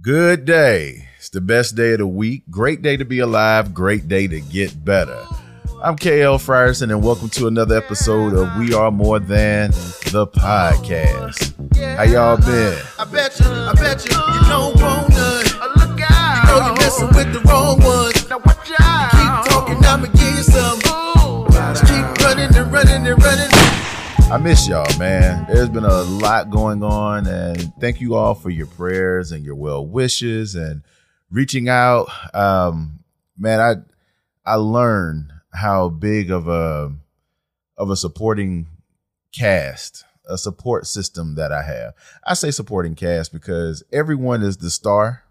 Good day. It's the best day of the week. Great day to be alive. Great day to get better. I'm KL Frierson, and welcome to another episode of We Are More Than the Podcast. How y'all been? I bet you, I bet you, you don't want none. Look out. You know you're messing with the wrong ones. Now watch out. Keep talking, I'ma give you some. Just keep running and running and running. I miss y'all, man. There's been a lot going on, and thank you all for your prayers and your well wishes and reaching out. Um, man, I I learned how big of a of a supporting cast, a support system that I have. I say supporting cast because everyone is the star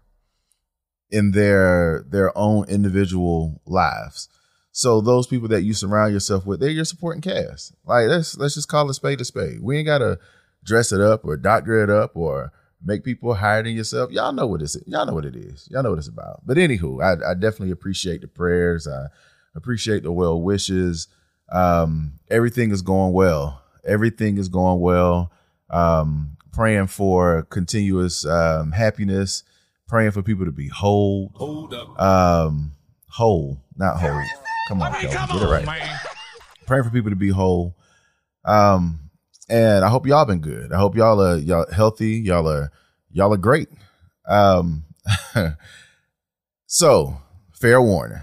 in their their own individual lives. So those people that you surround yourself with, they're your supporting cast. Like let's let's just call a spade a spade. We ain't gotta dress it up or doctor it up or make people higher than yourself. Y'all know what it's y'all know what it is. Y'all know what it's about. But anywho, I, I definitely appreciate the prayers. I appreciate the well wishes. Um, everything is going well. Everything is going well. Um, praying for continuous um, happiness. Praying for people to be whole. Hold up. Um, whole, not whole. Come on, I mean, come get it right man. praying for people to be whole. Um, and I hope y'all been good. I hope y'all are y'all healthy. Y'all are y'all are great. Um, so fair warning.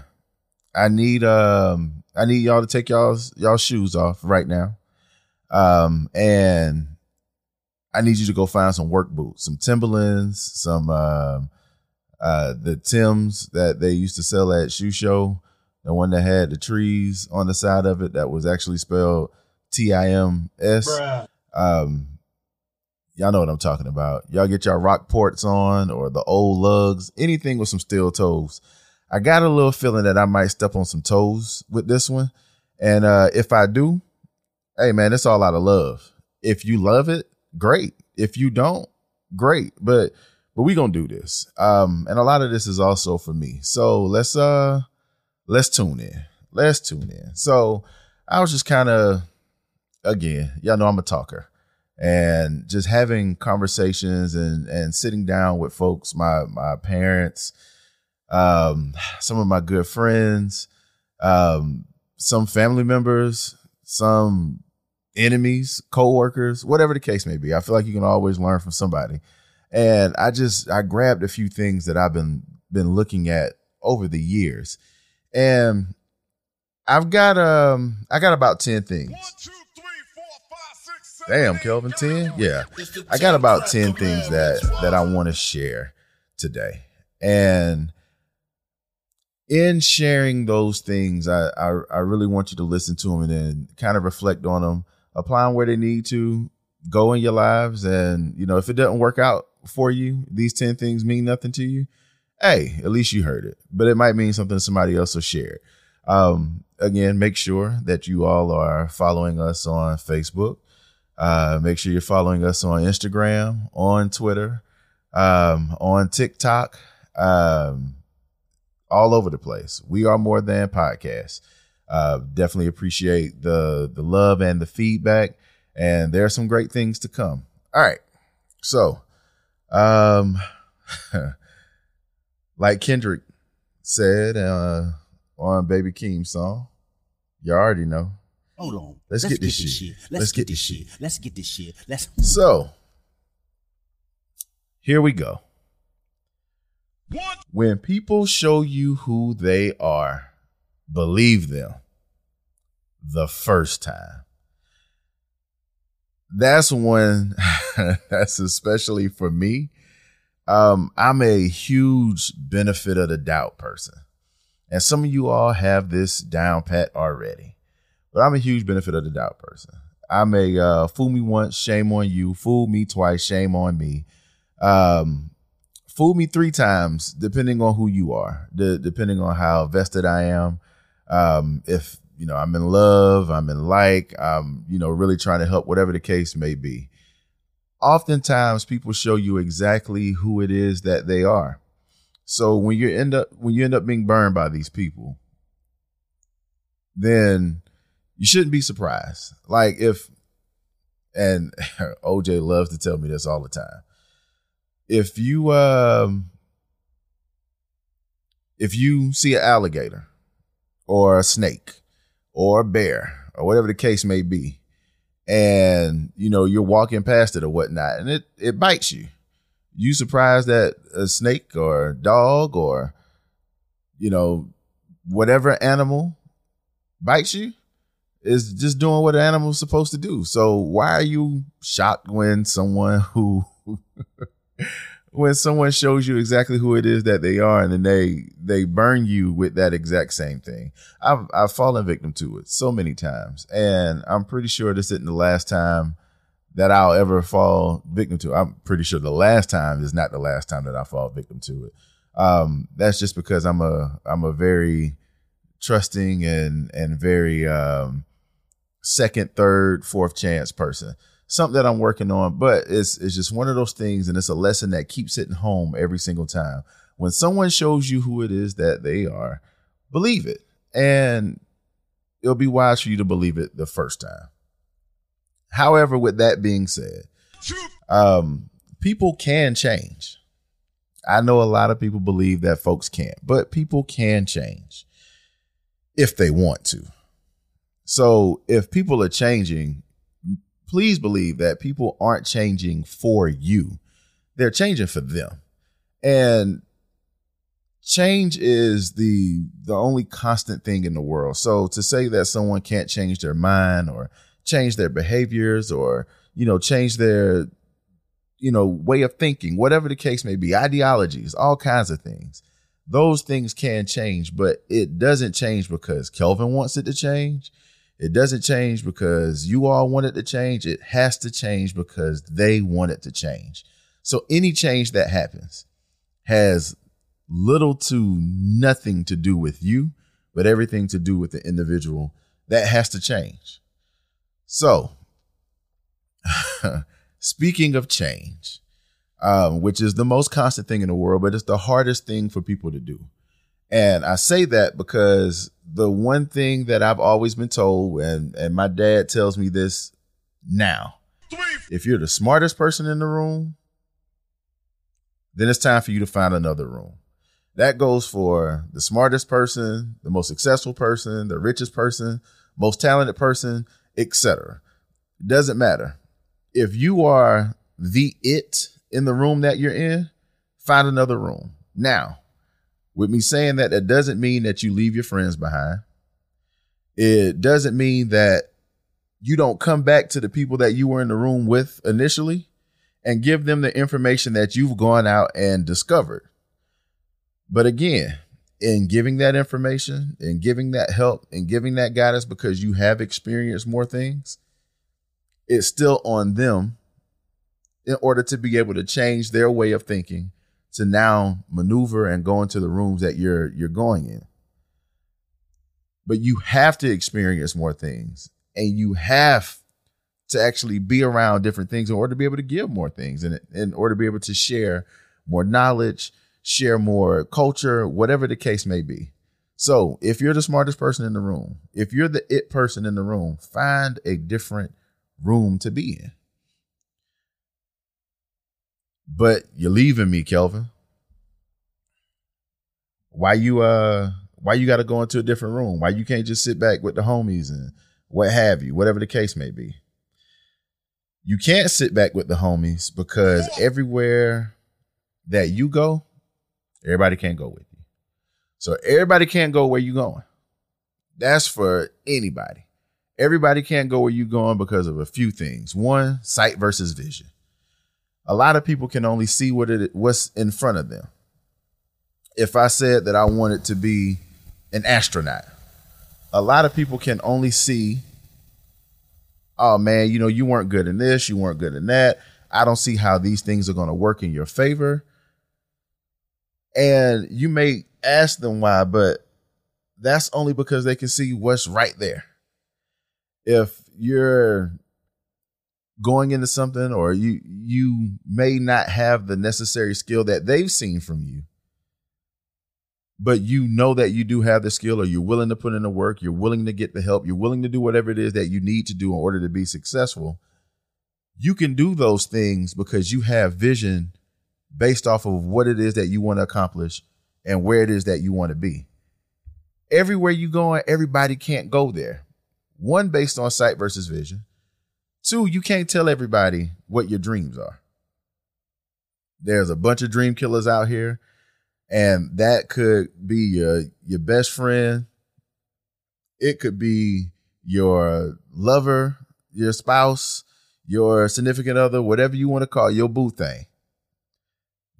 I need um I need y'all to take y'all's y'all shoes off right now. Um, and I need you to go find some work boots, some Timberlands, some um uh the Tims that they used to sell at shoe show the one that had the trees on the side of it that was actually spelled T I M S. Um, y'all know what I'm talking about. Y'all get y'all Rockports on or the old lugs, anything with some steel toes. I got a little feeling that I might step on some toes with this one. And uh, if I do, hey man, it's all out of love. If you love it, great. If you don't, great. But but we gonna do this. Um, and a lot of this is also for me. So let's uh let's tune in. Let's tune in. So I was just kind of, again, y'all know I'm a talker, and just having conversations and and sitting down with folks, my my parents, um, some of my good friends, um, some family members, some enemies, coworkers, whatever the case may be. I feel like you can always learn from somebody. And I just I grabbed a few things that I've been been looking at over the years and I've got um I got about 10 things. Damn, Kelvin 10? Yeah. I got about 10 things that that I want to share today. And in sharing those things, I, I I really want you to listen to them and then kind of reflect on them, apply them where they need to, go in your lives and you know, if it doesn't work out for you, these 10 things mean nothing to you hey, at least you heard it. But it might mean something somebody else will share. Um, again, make sure that you all are following us on Facebook. Uh, make sure you're following us on Instagram, on Twitter, um, on TikTok, um, all over the place. We are more than podcasts. Uh, definitely appreciate the the love and the feedback, and there are some great things to come. All right, so um. like Kendrick said uh, on Baby Keem's song, you already know. Hold on. Let's get this shit. Let's, get, this shit. Let's get this shit. Let's. So here we go. When people show you who they are, believe them the first time. That's when, that's especially for me. Um, I'm a huge benefit of the doubt person. And some of you all have this down pat already. But I'm a huge benefit of the doubt person. I'm a uh, fool me once, shame on you. Fool me twice, shame on me. Um, fool me three times, depending on who you are, de- depending on how vested I am. Um, if you know I'm in love, I'm in like, I'm you know really trying to help, whatever the case may be. Oftentimes, people show you exactly who it is that they are. So when you end up when you end up being burned by these people, then you shouldn't be surprised. Like if, and OJ loves to tell me this all the time. If you um if you see an alligator or a snake or a bear or whatever the case may be, and you know you're walking past it or whatnot, and it it bites you. You surprised that a snake or a dog or you know whatever animal bites you is just doing what an animal's supposed to do. So why are you shocked when someone who when someone shows you exactly who it is that they are and then they they burn you with that exact same thing. I've I've fallen victim to it so many times. And I'm pretty sure this isn't the last time that I'll ever fall victim to. I'm pretty sure the last time is not the last time that I fall victim to it. Um, that's just because I'm a I'm a very trusting and and very um, second, third, fourth chance person something that I'm working on, but it's it's just one of those things, and it's a lesson that keeps hitting home every single time. When someone shows you who it is that they are, believe it, and it'll be wise for you to believe it the first time. However, with that being said, um, people can change. I know a lot of people believe that folks can't, but people can change if they want to. So if people are changing, please believe that people aren't changing for you. They're changing for them. And change is the the only constant thing in the world. So to say that someone can't change their mind or change their behaviors or, you know, change their you know, way of thinking, whatever the case may be, ideologies, all kinds of things. Those things can change, but it doesn't change because Kelvin wants it to change. It doesn't change because you all want it to change. It has to change because they want it to change. So any change that happens has little to nothing to do with you, but everything to do with the individual that has to change. So, speaking of change, um, which is the most constant thing in the world, but it's the hardest thing for people to do. And I say that because the one thing that I've always been told, and, and my dad tells me this now if you're the smartest person in the room, then it's time for you to find another room. That goes for the smartest person, the most successful person, the richest person, most talented person, etc. Doesn't matter. If you are the it in the room that you're in, find another room. Now, with me saying that, that doesn't mean that you leave your friends behind. It doesn't mean that you don't come back to the people that you were in the room with initially and give them the information that you've gone out and discovered. But again, in giving that information and giving that help and giving that guidance because you have experienced more things, it's still on them in order to be able to change their way of thinking to now maneuver and go into the rooms that you're you're going in. But you have to experience more things and you have to actually be around different things in order to be able to give more things and in order to be able to share more knowledge, share more culture, whatever the case may be. So, if you're the smartest person in the room, if you're the it person in the room, find a different room to be in. But you're leaving me, Kelvin. Why you uh why you gotta go into a different room? Why you can't just sit back with the homies and what have you, whatever the case may be. You can't sit back with the homies because everywhere that you go, everybody can't go with you. So everybody can't go where you going. That's for anybody. Everybody can't go where you going because of a few things. One, sight versus vision a lot of people can only see what it what's in front of them. If I said that I wanted to be an astronaut, a lot of people can only see, oh man, you know, you weren't good in this, you weren't good in that. I don't see how these things are going to work in your favor. And you may ask them why, but that's only because they can see what's right there. If you're going into something or you you may not have the necessary skill that they've seen from you but you know that you do have the skill or you're willing to put in the work you're willing to get the help you're willing to do whatever it is that you need to do in order to be successful you can do those things because you have vision based off of what it is that you want to accomplish and where it is that you want to be. Everywhere you going, everybody can't go there. One based on sight versus vision. Two, you can't tell everybody what your dreams are. There's a bunch of dream killers out here, and that could be your your best friend. It could be your lover, your spouse, your significant other, whatever you want to call your boo thing.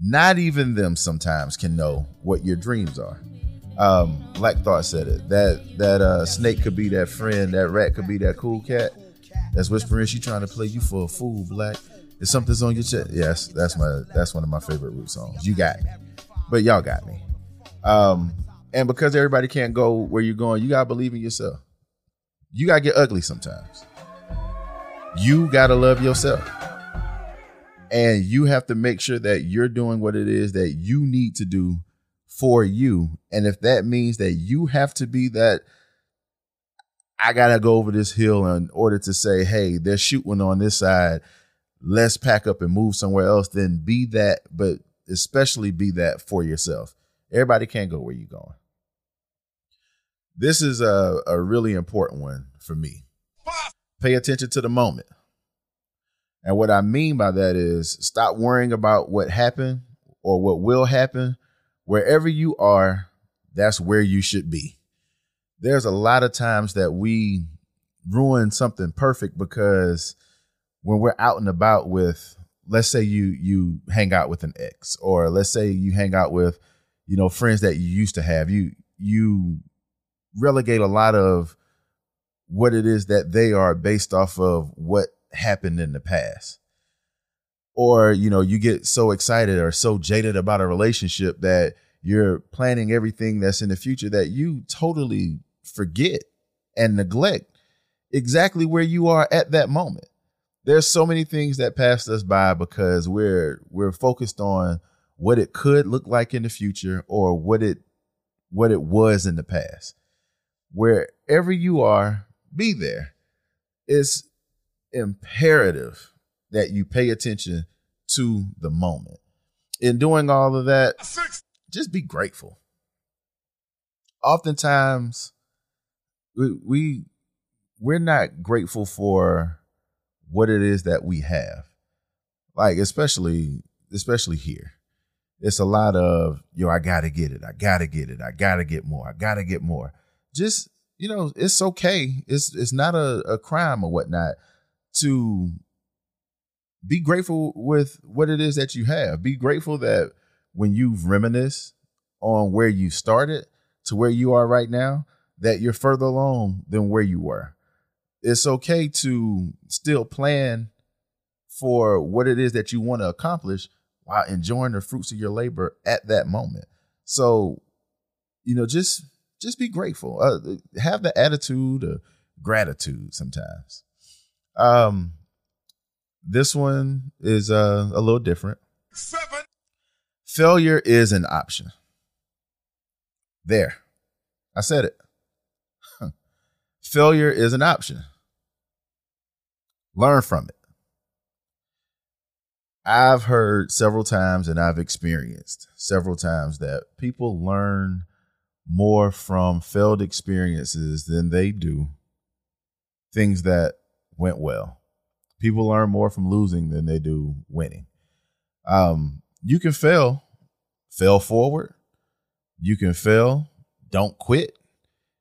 Not even them sometimes can know what your dreams are. Um, Black Thought said it. That that uh, snake could be that friend. That rat could be that cool cat. That's whispering. She trying to play you for a fool, Black. If something's on your chest, yes, that's my that's one of my favorite Roots songs. You got me, but y'all got me. Um, and because everybody can't go where you're going, you gotta believe in yourself. You gotta get ugly sometimes. You gotta love yourself, and you have to make sure that you're doing what it is that you need to do for you. And if that means that you have to be that, I gotta go over this hill in order to say, hey, they're shooting on this side. Let's pack up and move somewhere else. Then be that, but especially be that for yourself. Everybody can't go where you're going. This is a, a really important one for me. Pay attention to the moment. And what I mean by that is stop worrying about what happened or what will happen wherever you are, that's where you should be. There's a lot of times that we ruin something perfect because when we're out and about with let's say you you hang out with an ex or let's say you hang out with you know friends that you used to have you you relegate a lot of what it is that they are based off of what happened in the past. Or you know you get so excited or so jaded about a relationship that you're planning everything that's in the future that you totally forget and neglect exactly where you are at that moment. There's so many things that passed us by because we're we're focused on what it could look like in the future or what it what it was in the past. Wherever you are be there. It's imperative that you pay attention to the moment. In doing all of that, just be grateful. Oftentimes, we, we we're not grateful for what it is that we have. Like especially especially here. It's a lot of, yo, I gotta get it. I gotta get it. I gotta get more. I gotta get more. Just, you know, it's okay. It's it's not a, a crime or whatnot to be grateful with what it is that you have. Be grateful that when you've reminisced on where you started to where you are right now, that you're further along than where you were. It's okay to still plan for what it is that you want to accomplish while enjoying the fruits of your labor at that moment. So, you know, just just be grateful. Uh, have the attitude of gratitude sometimes. Um, this one is uh, a little different. Seven. Failure is an option. There. I said it. Failure is an option. Learn from it. I've heard several times and I've experienced several times that people learn more from failed experiences than they do things that went well. People learn more from losing than they do winning. Um, you can fail, fail forward. You can fail, don't quit.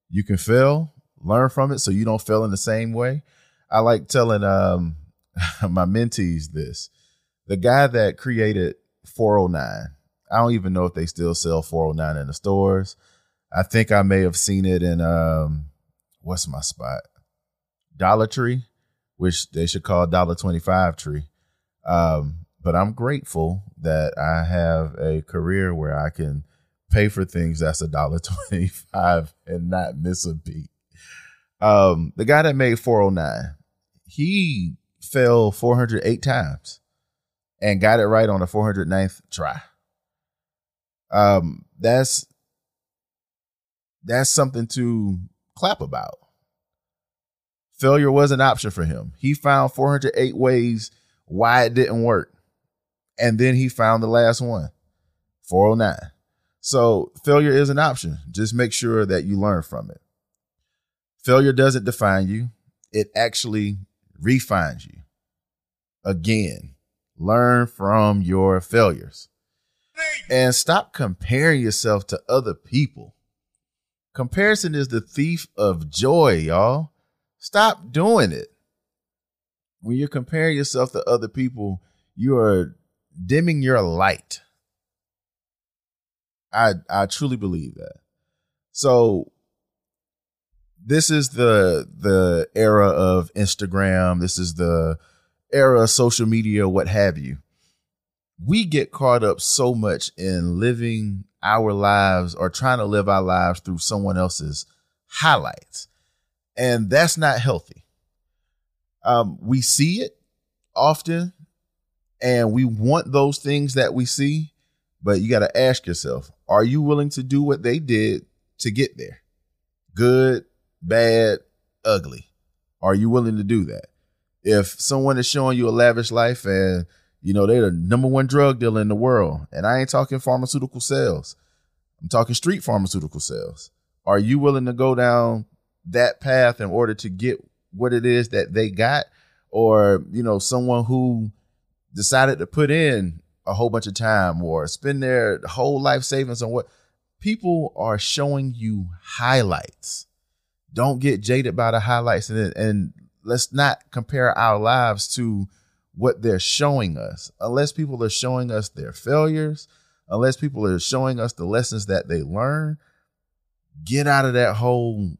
You can fail, learn from it so you don't fail in the same way. I like telling um, my mentees this. The guy that created 409, I don't even know if they still sell 409 in the stores. I think I may have seen it in um, what's my spot? Dollar Tree which they should call dollar twenty five tree. Um, but I'm grateful that I have a career where I can pay for things that's a dollar twenty five and not miss a beat. Um, the guy that made 409, he fell 408 times and got it right on the 409th try. Um, that's that's something to clap about. Failure was an option for him. He found 408 ways why it didn't work. And then he found the last one, 409. So failure is an option. Just make sure that you learn from it. Failure doesn't define you. It actually refines you. Again, learn from your failures and stop comparing yourself to other people. Comparison is the thief of joy, y'all. Stop doing it. When you're comparing yourself to other people, you are dimming your light. I I truly believe that. So this is the the era of Instagram. This is the era of social media, what have you. We get caught up so much in living our lives or trying to live our lives through someone else's highlights. And that's not healthy. Um, we see it often and we want those things that we see, but you got to ask yourself, are you willing to do what they did to get there? Good, bad, ugly. Are you willing to do that? If someone is showing you a lavish life and you know they're the number one drug dealer in the world, and I ain't talking pharmaceutical sales, I'm talking street pharmaceutical sales. Are you willing to go down that path in order to get what it is that they got? Or, you know, someone who decided to put in a whole bunch of time or spend their whole life savings on what people are showing you highlights. Don't get jaded by the highlights and, and let's not compare our lives to what they're showing us. Unless people are showing us their failures, unless people are showing us the lessons that they learn, get out of that whole,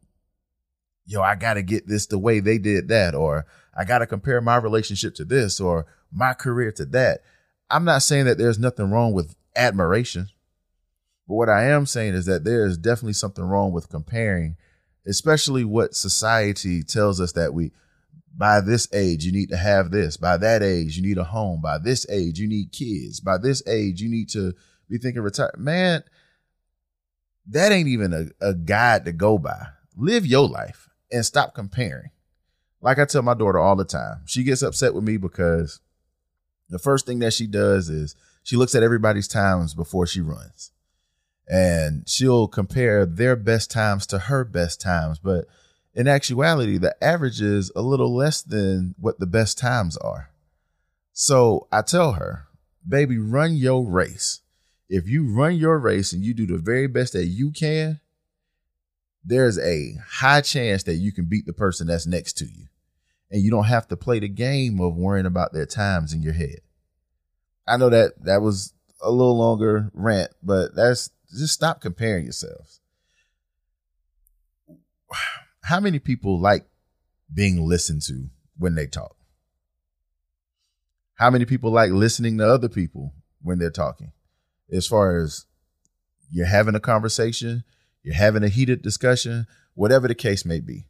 yo, I got to get this the way they did that, or I got to compare my relationship to this, or my career to that. I'm not saying that there's nothing wrong with admiration, but what I am saying is that there is definitely something wrong with comparing, especially what society tells us that we, by this age, you need to have this. By that age, you need a home. By this age, you need kids. By this age, you need to be thinking retire. Man, that ain't even a, a guide to go by. Live your life and stop comparing. Like I tell my daughter all the time, she gets upset with me because the first thing that she does is she looks at everybody's times before she runs. And she'll compare their best times to her best times. But in actuality, the average is a little less than what the best times are. So I tell her, baby, run your race. If you run your race and you do the very best that you can, there's a high chance that you can beat the person that's next to you. And you don't have to play the game of worrying about their times in your head. I know that that was a little longer rant, but that's just stop comparing yourselves. How many people like being listened to when they talk? How many people like listening to other people when they're talking? As far as you're having a conversation, you're having a heated discussion, whatever the case may be.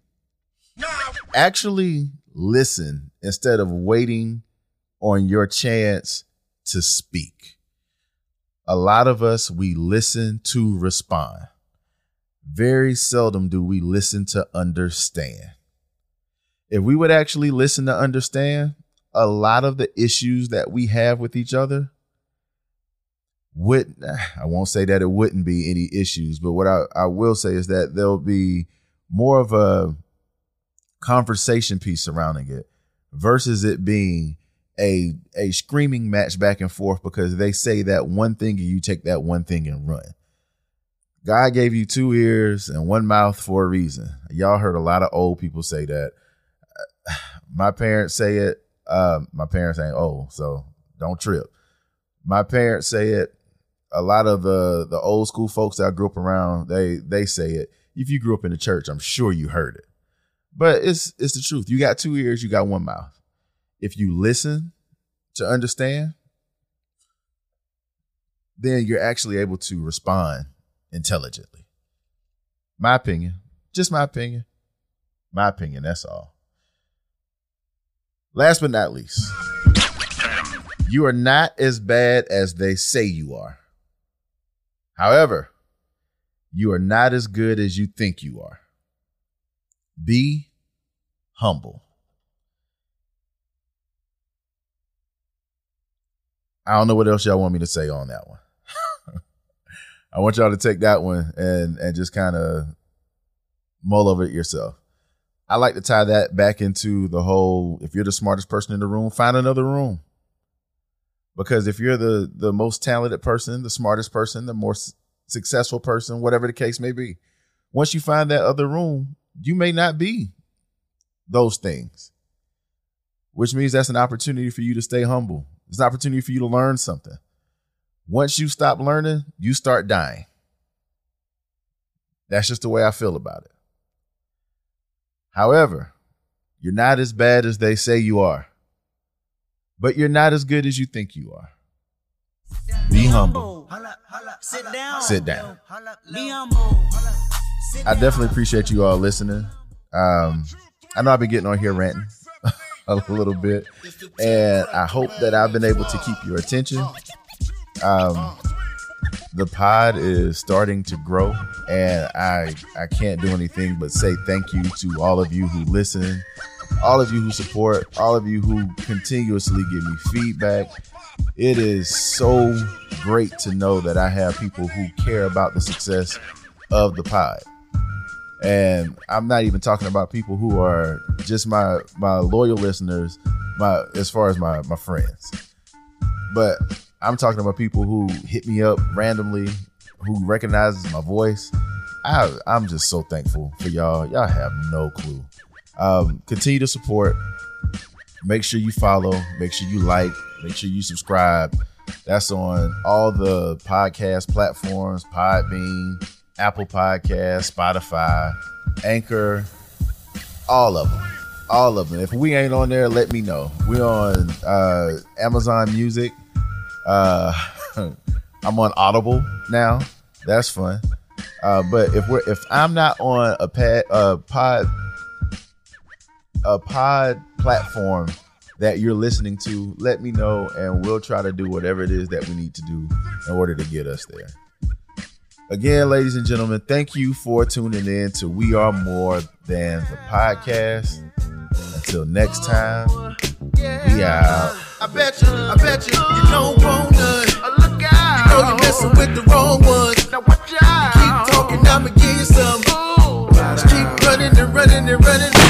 Actually listen instead of waiting on your chance to speak. A lot of us, we listen to respond. Very seldom do we listen to understand. If we would actually listen to understand, a lot of the issues that we have with each other would I won't say that it wouldn't be any issues, but what I, I will say is that there'll be more of a conversation piece surrounding it versus it being a a screaming match back and forth because they say that one thing and you take that one thing and run. God gave you two ears and one mouth for a reason. Y'all heard a lot of old people say that. My parents say it. Uh, my parents ain't old, so don't trip. My parents say it. A lot of the the old school folks that I grew up around, they they say it. If you grew up in the church, I'm sure you heard it. But it's it's the truth. You got two ears, you got one mouth. If you listen to understand, then you're actually able to respond intelligently. My opinion, just my opinion. My opinion, that's all. Last but not least, you are not as bad as they say you are. However, you are not as good as you think you are. Be humble. I don't know what else y'all want me to say on that one. I want y'all to take that one and and just kind of mull over it yourself. I like to tie that back into the whole if you're the smartest person in the room, find another room. Because if you're the the most talented person, the smartest person, the more successful person, whatever the case may be, once you find that other room, you may not be those things. Which means that's an opportunity for you to stay humble. It's an opportunity for you to learn something. Once you stop learning, you start dying. That's just the way I feel about it. However, you're not as bad as they say you are, but you're not as good as you think you are. Be humble. Sit down. Sit down. Be humble. I definitely appreciate you all listening. Um, I know I've been getting on here ranting a little bit, and I hope that I've been able to keep your attention. Um, the pod is starting to grow, and I I can't do anything but say thank you to all of you who listen, all of you who support, all of you who continuously give me feedback. It is so great to know that I have people who care about the success of the pod. And I'm not even talking about people who are just my my loyal listeners, my as far as my my friends. But I'm talking about people who hit me up randomly, who recognizes my voice. I I'm just so thankful for y'all. Y'all have no clue. Um, continue to support. Make sure you follow. Make sure you like. Make sure you subscribe. That's on all the podcast platforms: Podbean, Apple Podcast, Spotify, Anchor, all of them. All of them. If we ain't on there, let me know. We're on uh, Amazon Music. Uh, I'm on Audible now. That's fun. Uh, but if we're if I'm not on a pad, uh, pod a pod platform that you're listening to, let me know and we'll try to do whatever it is that we need to do in order to get us there. Again, ladies and gentlemen, thank you for tuning in to We Are More Than the Podcast. Until next time, we out. I bet you, I bet you, you don't want none. Look out. You know you're messing with the wrong ones. Now watch out. Keep talking, I'ma give you some. Just keep running and running and running.